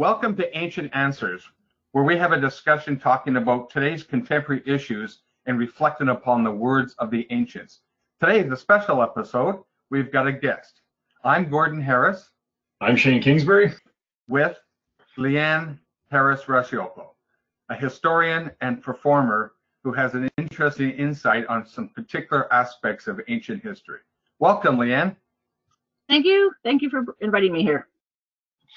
Welcome to Ancient Answers, where we have a discussion talking about today's contemporary issues and reflecting upon the words of the ancients. Today is a special episode. We've got a guest. I'm Gordon Harris. I'm Shane Kingsbury. With Leanne Harris Recioppo, a historian and performer who has an interesting insight on some particular aspects of ancient history. Welcome, Leanne. Thank you. Thank you for inviting me here.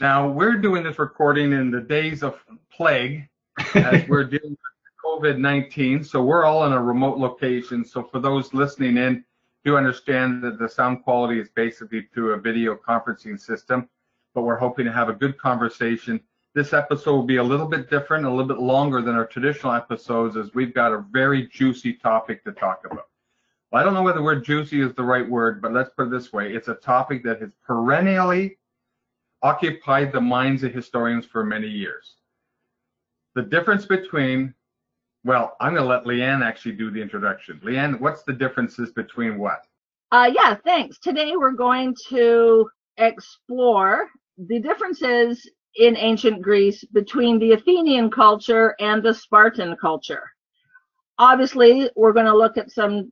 Now, we're doing this recording in the days of plague as we're dealing with COVID 19. So we're all in a remote location. So for those listening in, do understand that the sound quality is basically through a video conferencing system, but we're hoping to have a good conversation. This episode will be a little bit different, a little bit longer than our traditional episodes, as we've got a very juicy topic to talk about. Well, I don't know whether the word juicy is the right word, but let's put it this way it's a topic that has perennially occupied the minds of historians for many years. The difference between, well, I'm going to let Leanne actually do the introduction. Leanne, what's the differences between what? Uh, yeah, thanks. Today we're going to explore the differences in ancient Greece between the Athenian culture and the Spartan culture. Obviously, we're going to look at some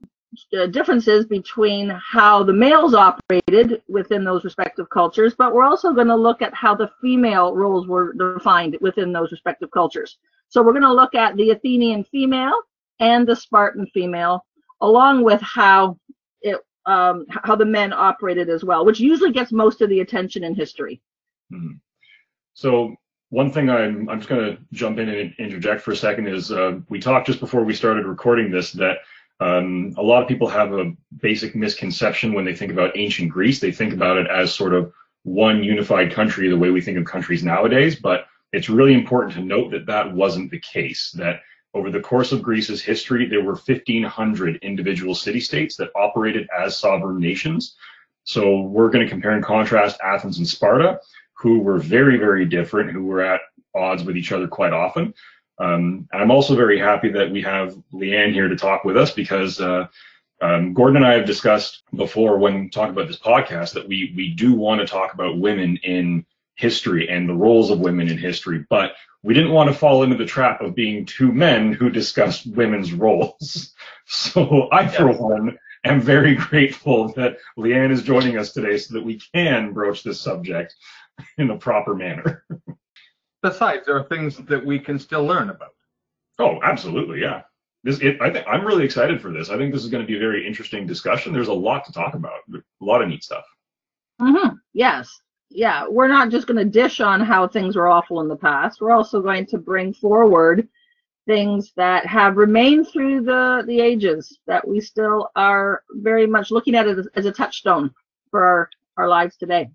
differences between how the males operated within those respective cultures, but we're also going to look at how the female roles were defined within those respective cultures. So we're going to look at the Athenian female and the Spartan female, along with how it um, how the men operated as well, which usually gets most of the attention in history. Mm-hmm. So one thing I'm I'm just going to jump in and interject for a second is uh, we talked just before we started recording this that um, a lot of people have a basic misconception when they think about ancient Greece. They think about it as sort of one unified country, the way we think of countries nowadays. But it's really important to note that that wasn't the case. That over the course of Greece's history, there were 1,500 individual city states that operated as sovereign nations. So we're going to compare and contrast Athens and Sparta, who were very, very different, who were at odds with each other quite often. Um, and I'm also very happy that we have Leanne here to talk with us because uh, um, Gordon and I have discussed before when talking about this podcast that we we do want to talk about women in history and the roles of women in history, but we didn't want to fall into the trap of being two men who discussed women's roles. So I, for one, am very grateful that Leanne is joining us today so that we can broach this subject in a proper manner. Besides, there are things that we can still learn about. Oh, absolutely, yeah. This, it, I think I'm really excited for this. I think this is going to be a very interesting discussion. There's a lot to talk about, a lot of neat stuff. Mm-hmm. Yes, yeah. We're not just going to dish on how things were awful in the past. We're also going to bring forward things that have remained through the the ages that we still are very much looking at it as, as a touchstone for our our lives today.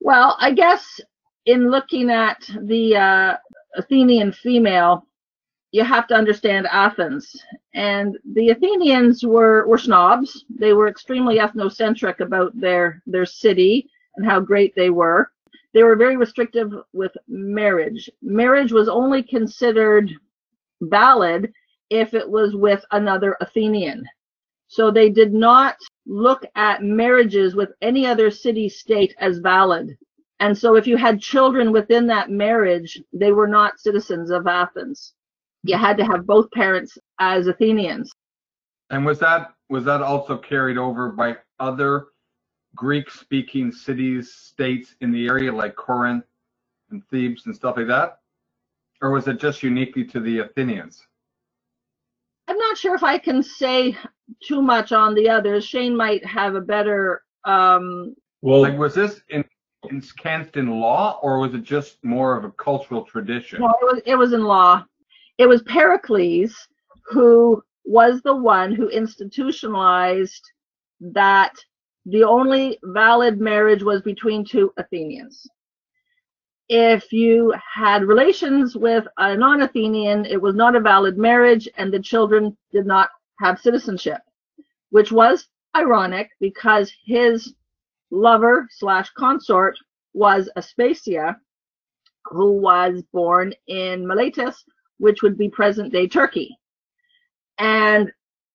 Well, I guess in looking at the uh, Athenian female, you have to understand Athens. And the Athenians were, were snobs. They were extremely ethnocentric about their, their city and how great they were. They were very restrictive with marriage. Marriage was only considered valid if it was with another Athenian. So they did not look at marriages with any other city state as valid. And so if you had children within that marriage, they were not citizens of Athens. You had to have both parents as Athenians. And was that was that also carried over by other Greek speaking cities, states in the area like Corinth and Thebes and stuff like that? Or was it just uniquely to the Athenians? I'm not sure if I can say too much on the others. Shane might have a better um well like was this in enscanced in law, or was it just more of a cultural tradition? No, it was, it was in law. It was Pericles who was the one who institutionalized that the only valid marriage was between two Athenians. If you had relations with a non Athenian, it was not a valid marriage, and the children did not have citizenship, which was ironic because his lover slash consort was Aspasia, who was born in Miletus, which would be present day Turkey. And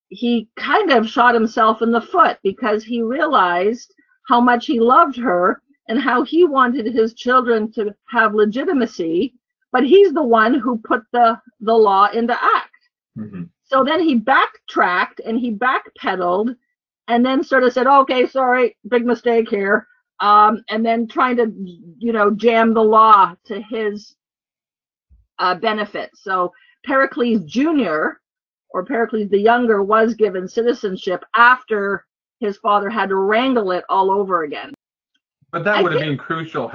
he kind of shot himself in the foot because he realized how much he loved her and how he wanted his children to have legitimacy, but he's the one who put the, the law into act. Mhm. So then he backtracked and he backpedaled and then sort of said, okay, sorry, big mistake here. Um, and then trying to, you know, jam the law to his uh, benefit. So Pericles Jr. or Pericles the Younger was given citizenship after his father had to wrangle it all over again. But that I would have think- been crucial.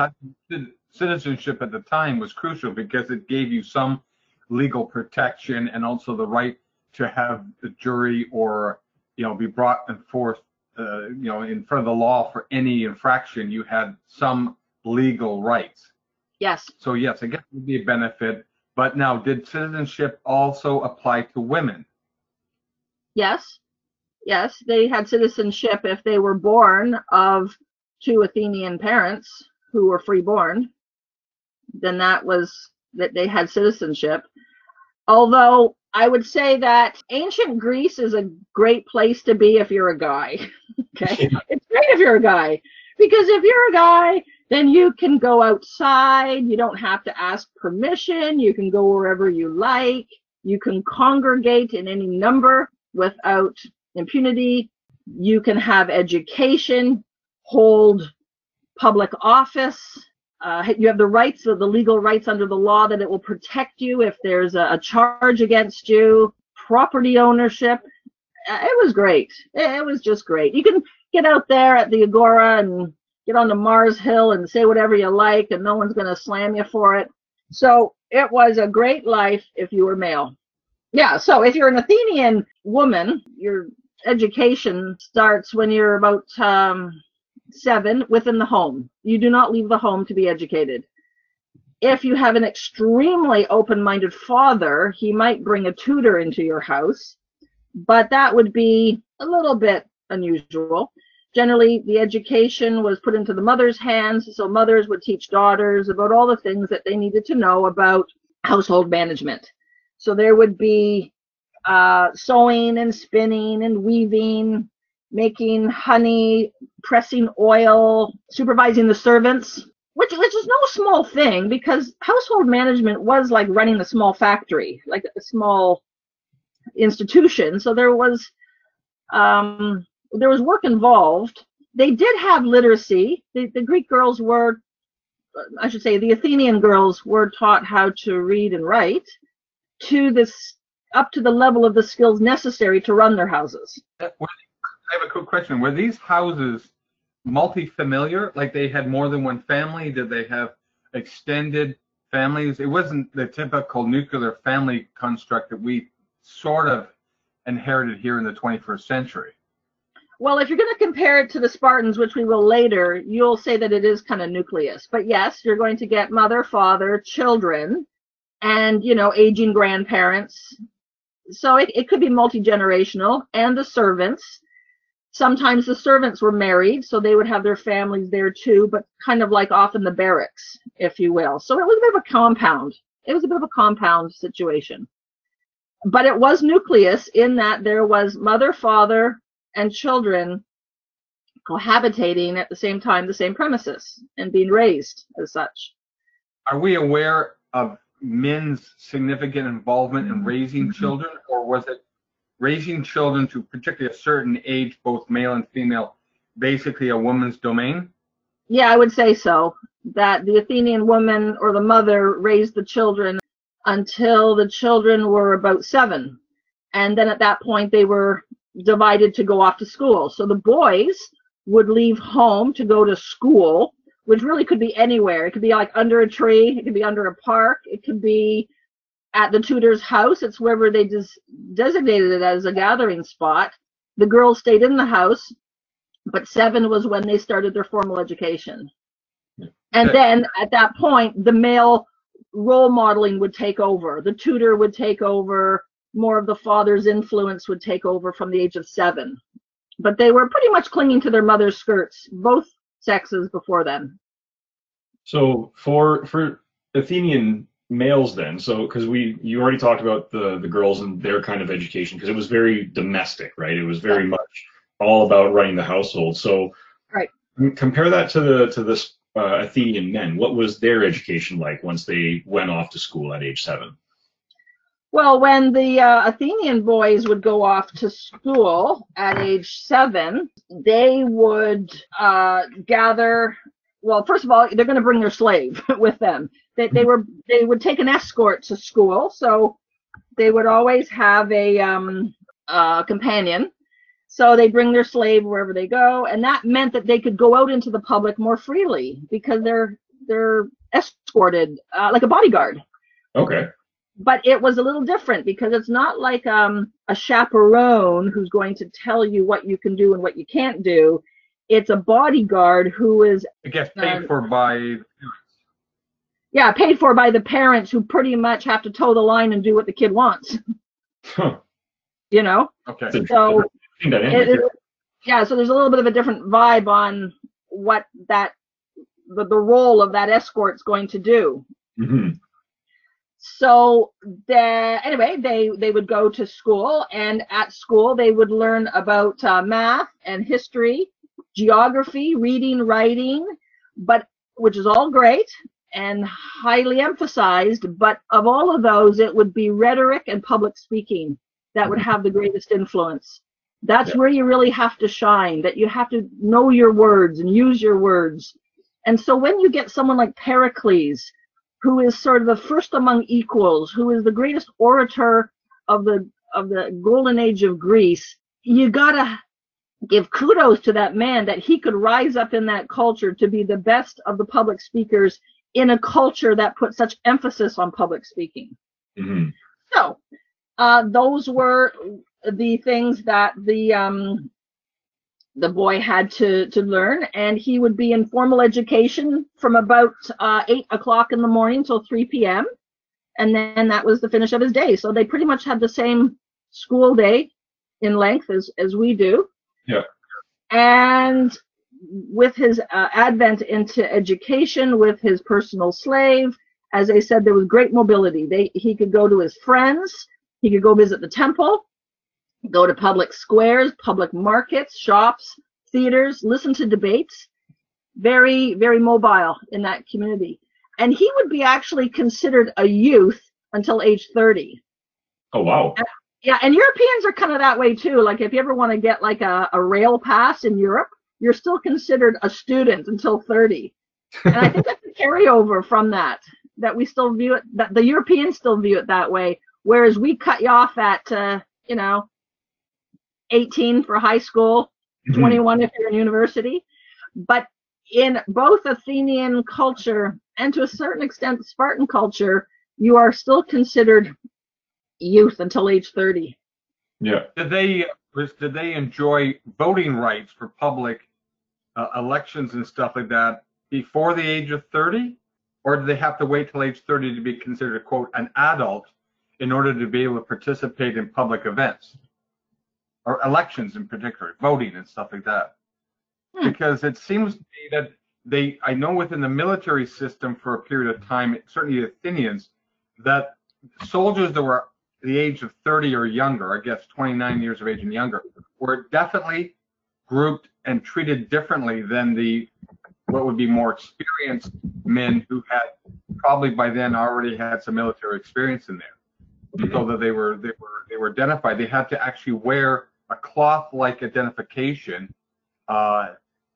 Citizenship at the time was crucial because it gave you some legal protection and also the right to have the jury or you know be brought and forth uh, you know in front of the law for any infraction. You had some legal rights. Yes. So yes, I guess it would be a benefit. But now, did citizenship also apply to women? Yes. Yes. They had citizenship if they were born of two Athenian parents who were freeborn. Then that was that they had citizenship. Although I would say that ancient Greece is a great place to be if you're a guy. okay. It's great if you're a guy because if you're a guy, then you can go outside. You don't have to ask permission. You can go wherever you like. You can congregate in any number without impunity. You can have education, hold public office. Uh, you have the rights, the legal rights under the law that it will protect you if there's a, a charge against you. Property ownership. Uh, It was great. It, it was just great. You can get out there at the Agora and get on the Mars Hill and say whatever you like, and no one's going to slam you for it. So it was a great life if you were male. Yeah, so if you're an Athenian woman, your education starts when you're about um, seven within the home. You do not leave the home to be educated. If you have an extremely open minded father, he might bring a tutor into your house, but that would be a little bit unusual. Generally, the education was put into the mother's hands, so mothers would teach daughters about all the things that they needed to know about household management. So there would be uh, sewing and spinning and weaving, making honey, pressing oil, supervising the servants, which which is no small thing because household management was like running a small factory, like a small institution. So there was um, there was work involved. They did have literacy. The, the Greek girls were, I should say, the Athenian girls were taught how to read and write to this up to the level of the skills necessary to run their houses. Uh, were- I have a quick question. Were these houses multi-familiar? Like they had more than one family? Did they have extended families? It wasn't the typical nuclear family construct that we sort of inherited here in the 21st century. Well, if you're going to compare it to the Spartans, which we will later, you'll say that it is kind of nucleus. But yes, you're going to get mother, father, children, and, you know, aging grandparents. So it, it could be multi generational, and the servants. Sometimes the servants were married, so they would have their families there too, but kind of like off in the barracks, if you will. So it was a bit of a compound. It was a bit of a compound situation. But it was nucleus in that there was mother, father, and children cohabitating at the same time, the same premises, and being raised as such. Are we aware of men's significant involvement in raising children, or was it raising children to particularly a certain age, both male and female, basically a woman's domain? Yeah, I would say so. That the Athenian woman or the mother raised the children until the children were about seven. And then at that point, they were divided to go off to school. So the boys would leave home to go to school, which really could be anywhere. It could be like under a tree, it could be under a park, it could be at the tutor's house. It's wherever they just designated it as a gathering spot. The girls stayed in the house, but seven was when they started their formal education. And then at that point, the male role modeling would take over. The tutor would take over. More of the father's influence would take over from the age of seven. But they were pretty much clinging to their mother's skirts, both sexes before then. So for for Athenian males then, so because we you already talked about the the girls and their kind of education because it was very domestic, right? It was very much all about running the household. So Right. compare that to the to this uh, Athenian men? What was their education like once they went off to school at age seven? Well, when the uh, Athenian boys would go off to school at age seven, they would uh, gather. Well, first of all, they're going to bring their slave with them. They, they were they would take an escort to school, so they would always have a um, uh, companion. So they bring their slave wherever they go, and that meant that they could go out into the public more freely because they're they're escorted uh, like a bodyguard. Okay. But it was a little different because it's not like um, a chaperone who's going to tell you what you can do and what you can't do. It's a bodyguard who is It gets paid Um, for by. Yeah paid for by the parents who pretty much have to toe the line and do what the kid wants. Huh. You know. Okay. So it, it, yeah, so there's a little bit of a different vibe on what that the, the role of that escort's going to do. hmm So the anyway, they they would go to school, and at school they would learn about uh, math and history, geography, reading, writing, but which is all great and highly emphasized. But of all of those, it would be rhetoric and public speaking that would mm-hmm. have the greatest influence. That's Yeah. where you really have to shine. That you have to know your words and use your words. And so when you get someone like Pericles, who is sort of the first among equals, who is the greatest orator of the of the golden age of Greece, you gotta give kudos to that man that he could rise up in that culture to be the best of the public speakers in a culture that put such emphasis on public speaking. hmm So uh, those were the things that the um, the boy had to to learn, and he would be in formal education from about uh, eight o'clock in the morning till three p.m. And then that was the finish of his day. So they pretty much had the same school day in length as as we do. Yeah. And with his uh, advent into education, with his personal slave, as I said, there was great mobility. They he could go to his friends, he could go visit the temple, go to public squares, public markets, shops, theaters, listen to debates. Very, very mobile in that community. And he would be actually considered a youth until age 30. Oh wow. Yeah, and Europeans are kind of that way too. Like if you ever want to get like a, a rail pass in Europe, you're still considered a student until 30. And I think that's a carryover from that, that we still view it, that the Europeans still view it that way. Whereas we cut you off at, uh, you know, 18 for high school, Mhm. 21 if you're in university. But in both Athenian culture and to a certain extent Spartan culture, you are still considered youth until age 30. Yeah. Did they did they enjoy voting rights for public uh, elections and stuff like that before the age of 30, or do they have to wait till age 30 to be considered quote an adult in order to be able to participate in public events or elections in particular, voting and stuff like that? Hmm. Because it seems to me that they, I know within the military system for a period of time, certainly the Athenians, that soldiers that were the age of 30 or younger, I guess 29 years of age and younger, were definitely grouped and treated differently than the what would be more experienced men who had probably by then already had some military experience in there, so that they were they were they were identified. They had to actually wear a cloth-like identification uh,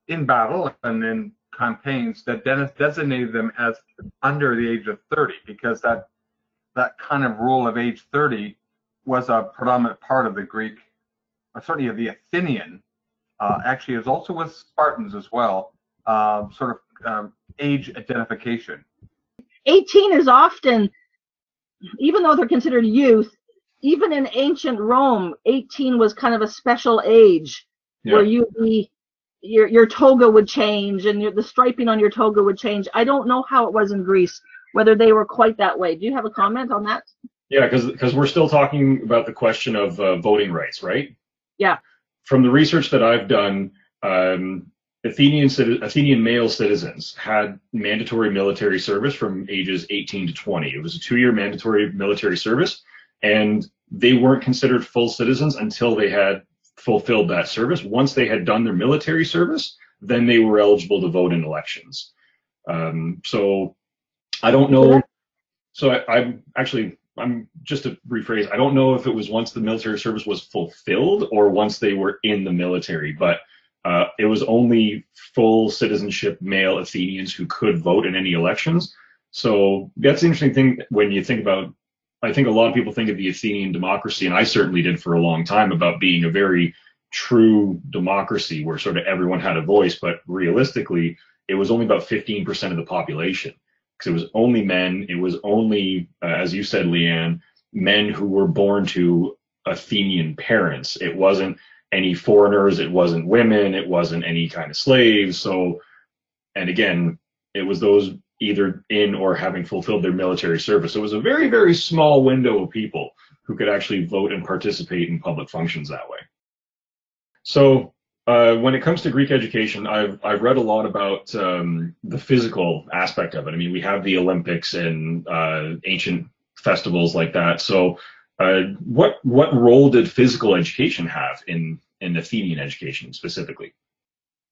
in battle and in campaigns that den- designated them as under the age of 30 because that that kind of rule of age 30 was a predominant part of the Greek, or certainly of the Athenian. Uh, actually, is also with Spartans as well. Uh, sort of um, age identification. 18 is often, even though they're considered youth, even in ancient Rome, 18 was kind of a special age where Yeah. you be your your toga would change and your, the striping on your toga would change. I don't know how it was in Greece, whether they were quite that way. Do you have a comment on that? Yeah, because we're still talking about the question of uh, voting rights, right? Yeah. From the research that I've done, um, Athenian Athenian male citizens had mandatory military service from ages 18 to 20. It was a two-year mandatory military service, and they weren't considered full citizens until they had fulfilled that service. Once they had done their military service, then they were eligible to vote in elections. Um, so I don't know. So I, I'm actually I'm just to rephrase. I don't know if it was once the military service was fulfilled or once they were in the military, but uh, it was only full citizenship male Athenians who could vote in any elections. So that's the interesting thing when you think about. I think a lot of people think of the Athenian democracy, and I certainly did for a long time, about being a very true democracy where sort of everyone had a voice, but realistically, it was only about 15% of the population because it was only men. It was only, uh, as you said, Leanne, men who were born to Athenian parents. It wasn't any foreigners. It wasn't women. It wasn't any kind of slaves. So, and again, it was those either in or having fulfilled their military service. So it was a very, very small window of people who could actually vote and participate in public functions that way. So uh, when it comes to Greek education, I've I've read a lot about um, the physical aspect of it. I mean, we have the Olympics and uh, ancient festivals like that. So, uh, what what role did physical education have in in Athenian education specifically?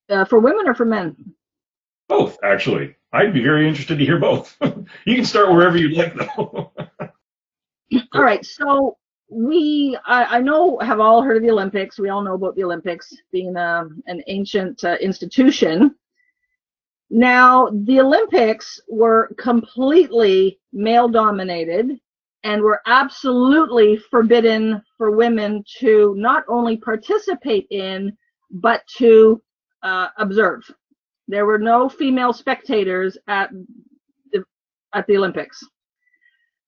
Uh, for women or for men? Both, actually. I'd be very interested to hear both. you can start wherever you'd like, though. All right. So we I, I, know have all heard of the Olympics. We all know about the Olympics being um, an ancient uh, institution. Now the Olympics were completely male dominated and were absolutely forbidden for women to not only participate in but to uh, observe. There were no female spectators at the, at the Olympics.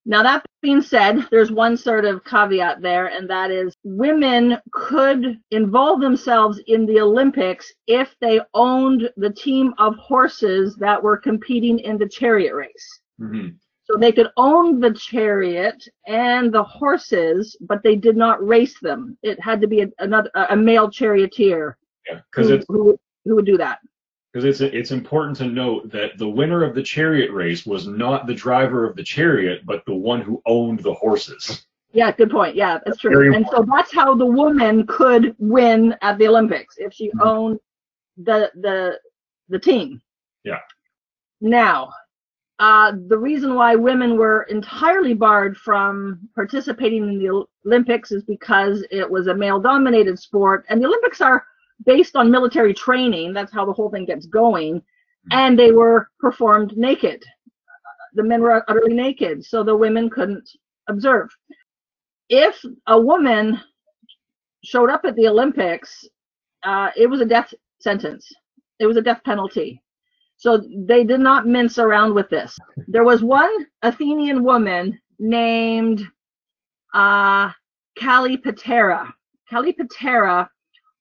Now, that being said, there's one sort of caveat there, and that is women could involve themselves in the Olympics if they owned the team of horses that were competing in the chariot race. Mm-hmm. So they could own the chariot and the horses, but they did not race them. It had to be a, another a male charioteer yeah, who, who, who would do that because it's it's important to note that the winner of the chariot race was not the driver of the chariot, but the one who owned the horses. Yeah, good point. Yeah, that's true. Very and important. so that's how the woman could win at the Olympics if she mm-hmm. owned the the the team. Yeah. Now, uh, the reason why women were entirely barred from participating in the Olympics is because it was a male-dominated sport, and the Olympics are based on military training. That's how the whole thing gets going. Hmm. And they were performed naked. The men were utterly naked, so the women couldn't observe. If a woman showed up at the Olympics, uh, it was a death sentence. It was a death penalty. So they did not mince around with this. There was one Athenian woman named uh. Kallipateira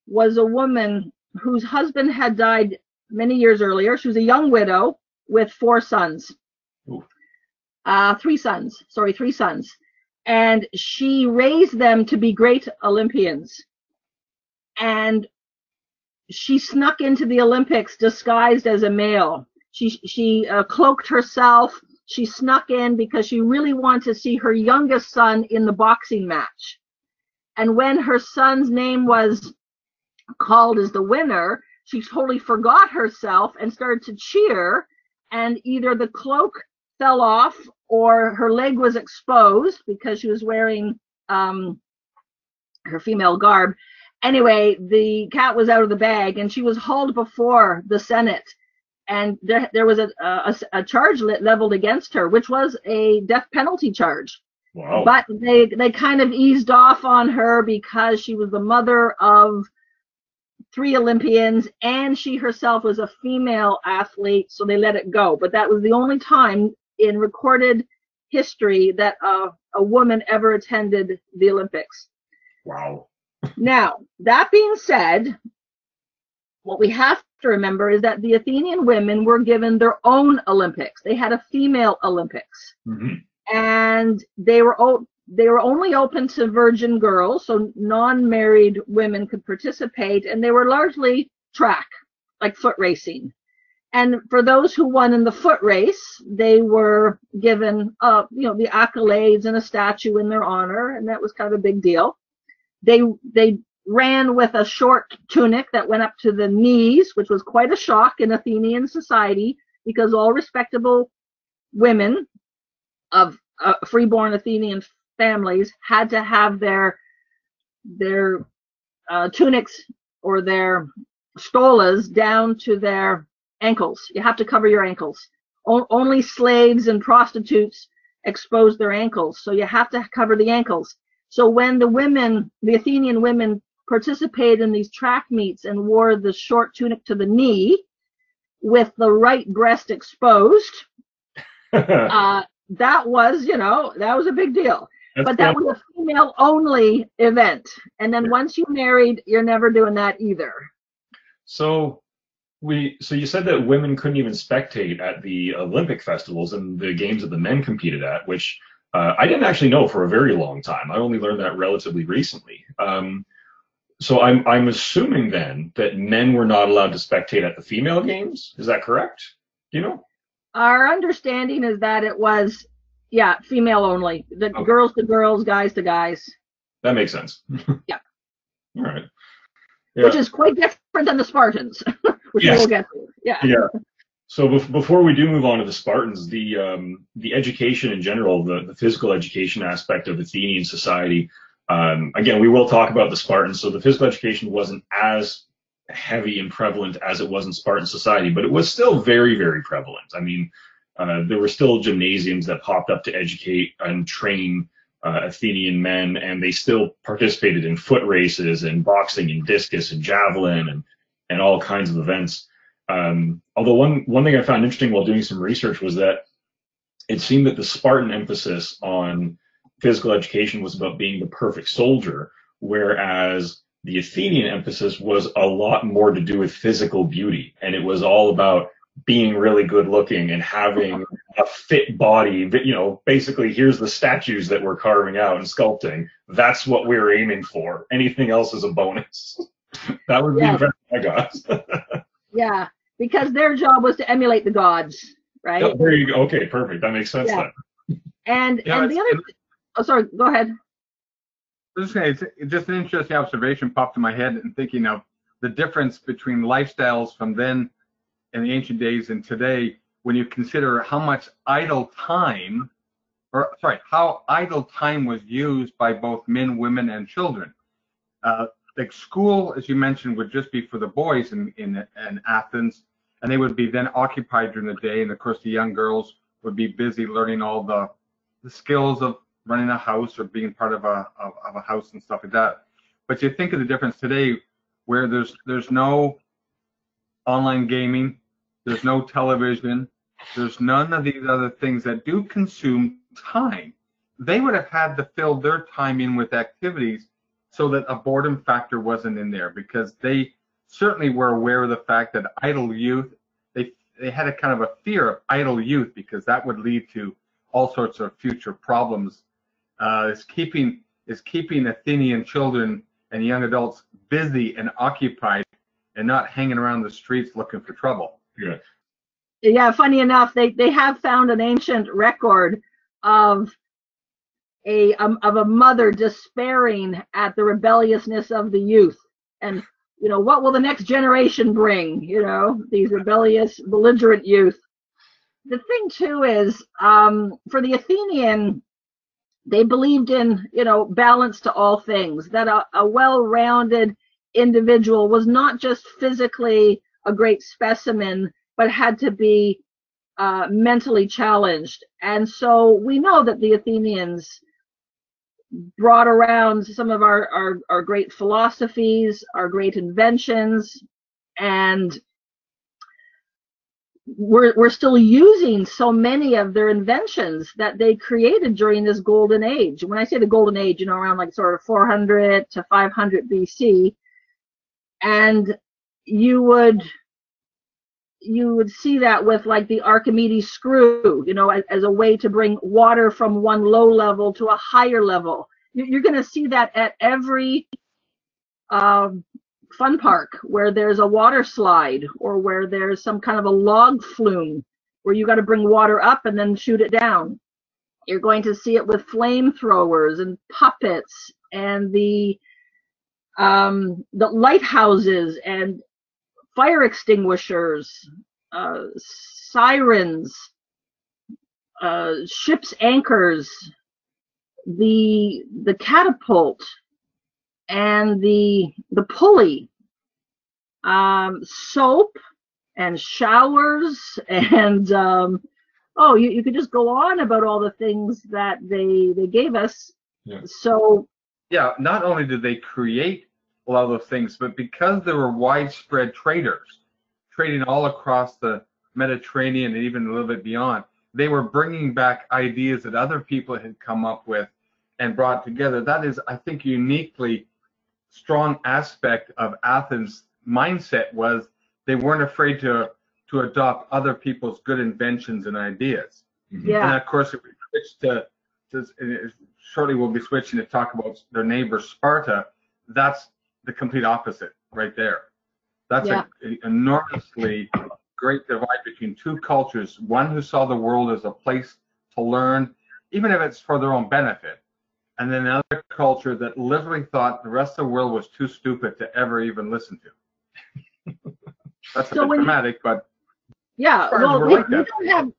was a woman whose husband had died many years earlier. She was a young widow with four sons. Uh, three sons, sorry, three sons. And she raised them to be great Olympians. And she snuck into the Olympics disguised as a male. She, she uh, cloaked herself. She snuck in because she really wanted to see her youngest son in the boxing match. And when her son's name was called as the winner, she totally forgot herself and started to cheer, and either the cloak fell off or her leg was exposed because she was wearing um, her female garb. Anyway, the cat was out of the bag and she was hauled before the Senate. And there, there was a, a, a charge leveled against her, which was a death penalty charge. Wow. But they, they kind of eased off on her because she was the mother of three Olympians, and she herself was a female athlete, so they let it go. But that was the only time in recorded history that uh, a woman ever attended the Olympics. Wow. now, that being said, what we have to remember is that the Athenian women were given their own Olympics. They had a female Olympics. Mm-hmm. And they were they were only open to virgin girls, so non-married women could participate, and they were largely track, like foot racing. And for those who won in the foot race, they were given, uh, you know, the accolades and a statue in their honor, and that was kind of a big deal. They they ran with a short tunic that went up to the knees, which was quite a shock in Athenian society because all respectable women of uh, freeborn Athenian families had to have their their uh, tunics or their stolas down to their ankles. You have to cover your ankles. O- only slaves and prostitutes expose their ankles, so you have to cover the ankles. So when the women, the Athenian women, participated in these track meets and wore the short tunic to the knee with the right breast exposed, uh, that was, you know, that was a big deal. But that was a female only event. And then once you married, you're never doing that either. So we so you said that women couldn't even spectate at the Olympic festivals and the games that the men competed at, which uh, I didn't actually know for a very long time. I only learned that relatively recently. Um, so I'm I'm assuming then that men were not allowed to spectate at the female games. Is that correct? Do you know? Our understanding is that it was, yeah, female only. The Okay. girls to girls, guys to guys, That makes sense. Yeah. All right. which is quite different than the Spartans, which Yes. we'll get to. Yeah. yeah. So bef- before we do move on to the Spartans, the um, the education in general, the, the physical education aspect of Athenian society. Um, again, we will talk about the Spartans. So the physical education wasn't as heavy and prevalent as it was in Spartan society, but it was still very, very prevalent. I mean, uh, there were still gymnasiums that popped up to educate and train uh, Athenian men, and they still participated in foot races and boxing and discus and javelin and and all kinds of events. Um, although one one thing I found interesting while doing some research was that it seemed that the Spartan emphasis on physical education was about being the perfect soldier, whereas the Athenian emphasis was a lot more to do with physical beauty, and it was all about being really good looking and having a fit body. But, You know, basically, here's the statues that we're carving out and sculpting. That's what we're aiming for. Anything else is a bonus. that was the Yeah. impression I got. Yeah. Because their job was to emulate the gods, right? Oh, there you go. Okay, perfect. That makes sense Yeah. then. And Yeah, and the other oh sorry, go ahead. I was just gonna say, it's just an interesting observation popped in my head and thinking of the difference between lifestyles from then in the ancient days and today when you consider how much idle time or sorry how idle time was used by both men women and children uh, like school as you mentioned would just be for the boys in, in in athens and they would be then occupied during the day and of course the young girls would be busy learning all the the skills of running a house or being part of a of, of a house and stuff like that. But you think of the difference today, where there's there's no online gaming, there's no television, there's none of these other things that do consume time. They would have had to fill their time in with activities so that a boredom factor wasn't in there because they certainly were aware of the fact that idle youth they they had a kind of a fear of idle youth because that would lead to all sorts of future problems. Uh, is keeping is keeping Athenian children and young adults busy and occupied and not hanging around the streets looking for trouble. Yeah, Yeah, funny enough, they they have found an ancient record of a um, of a mother despairing at the rebelliousness of the youth, and you know what will the next generation bring? You know these rebellious, belligerent youth. The thing too is, um, for the Athenian, they believed in you know balance to all things. That a, a well-rounded individual was not just physically a great specimen but had to be uh, mentally challenged. And so we know that the Athenians brought around some of our, our, our great philosophies, our great inventions, and we're, we're still using so many of their inventions that they created during this golden age. When I say the golden age, you know, around like sort of 400 to 500 BC, and you would you would see that with like the Archimedes screw, you know, as, as a way to bring water from one low level to a higher level. You- You're going to see that at every um, fun park where there's a water slide or where there's some kind of a log flume where you got to bring water up and then shoot it down. You're going to see it with flamethrowers and puppets and the um, the lighthouses and fire extinguishers, uh, sirens, uh, ship's anchors, the the catapult, and the the pulley, um, soap, and showers, and um, oh, you, you could just go on about all the things that they they gave us. Yeah. So Yeah, not only did they create a lot of those things, but because there were widespread traders, trading all across the Mediterranean and even a little bit beyond, they were bringing back ideas that other people had come up with and brought together. That is, I think, uniquely strong aspect of Athens' mindset was they weren't afraid to to adopt other people's good inventions and ideas. Mm-hmm. Yeah. And of course, if we switch to, to shortly, we'll be switching to talk about their neighbor Sparta. That's the complete opposite right there. That's Yeah. a, a enormously great divide between two cultures. One who saw the world as a place to learn, even if it's for their own benefit, and then another culture that literally thought the rest of the world was too stupid to ever even listen to. That's a bit when you- dramatic, but yeah. Well, we, like we don't have.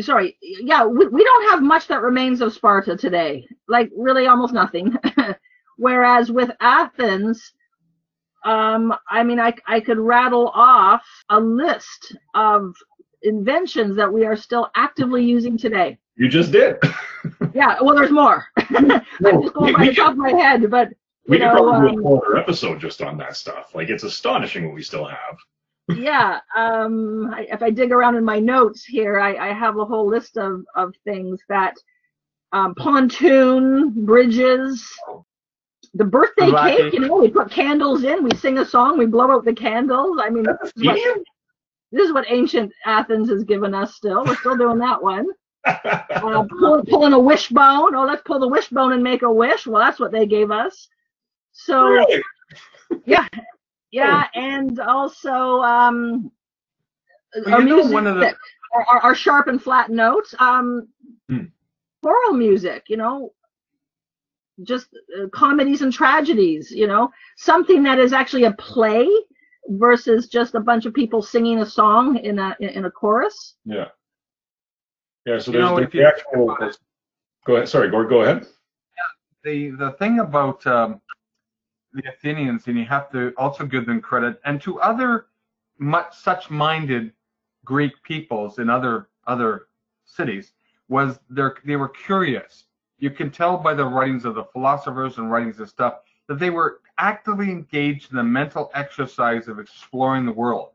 Sorry, yeah, we, we don't have much that remains of Sparta today. Like really, almost nothing. Whereas with Athens, um, I mean, I I could rattle off a list of inventions that we are still actively using today. You just did. Yeah, well, there's more. I'm just going by the top of my head, but we you could probably um, do a whole episode just on that stuff. Like it's astonishing what we still have. yeah um I, if i dig around in my notes here i, I have a whole list of of things that um pontoon bridges the birthday cake you know we put candles in we sing a song we blow out the candles. I mean this is what, this is what ancient athens has given us still. We're still doing that one. Uh, pull, pulling a wishbone. Oh let's pull the wishbone and make a wish. Well that's what they gave us. So really? yeah, and also um, Well, our music, one of the- our- our sharp and flat notes, um, Hmm. choral music, you know, just uh, comedies and tragedies, you know, something that is actually a play versus just a bunch of people singing a song in a in, in a chorus. Yeah. Yeah. So You there's know, the, if the you- actual. Go ahead. Sorry, Gord. Go ahead. the the thing about um, the Athenians, and you have to also give them credit, and to other much such minded Greek peoples in other other cities, was they they were curious. You can tell by the writings of the philosophers and writings of stuff that they were actively engaged in the mental exercise of exploring the world,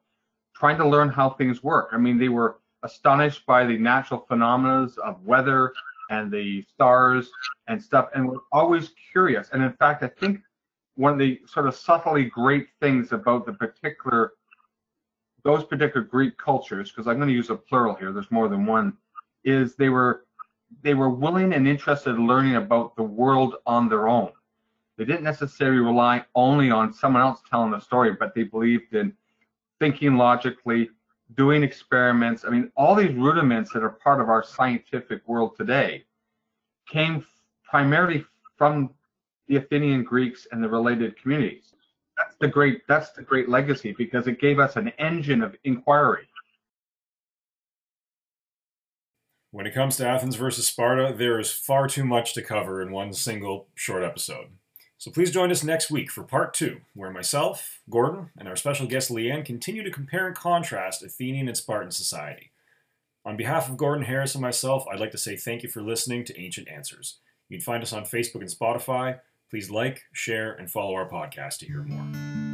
trying to learn how things work. I mean, they were astonished by the natural phenomena of weather and the stars and stuff, and were always curious. And in fact, I think one of the sort of subtly great things about the particular those particular Greek cultures, because I'm going to use a plural here, there's more than one, is they were they were willing and interested in learning about the world on their own. They didn't necessarily rely only on someone else telling the story, but they believed in thinking logically, doing experiments. I mean, all these rudiments that are part of our scientific world today came primarily from the Athenian Greeks and the related communities. That's the great that's the great legacy because it gave us an engine of inquiry. When it comes to Athens versus Sparta, there is far too much to cover in one single short episode. So please join us next week for part two, where myself, Gordon, and our special guest Leanne continue to compare and contrast Athenian and Spartan society. On behalf of Gordon Harris and myself, I'd like to say thank you for listening to Ancient Answers. You can find us on Facebook and Spotify. Please like, share, and follow our podcast to hear more.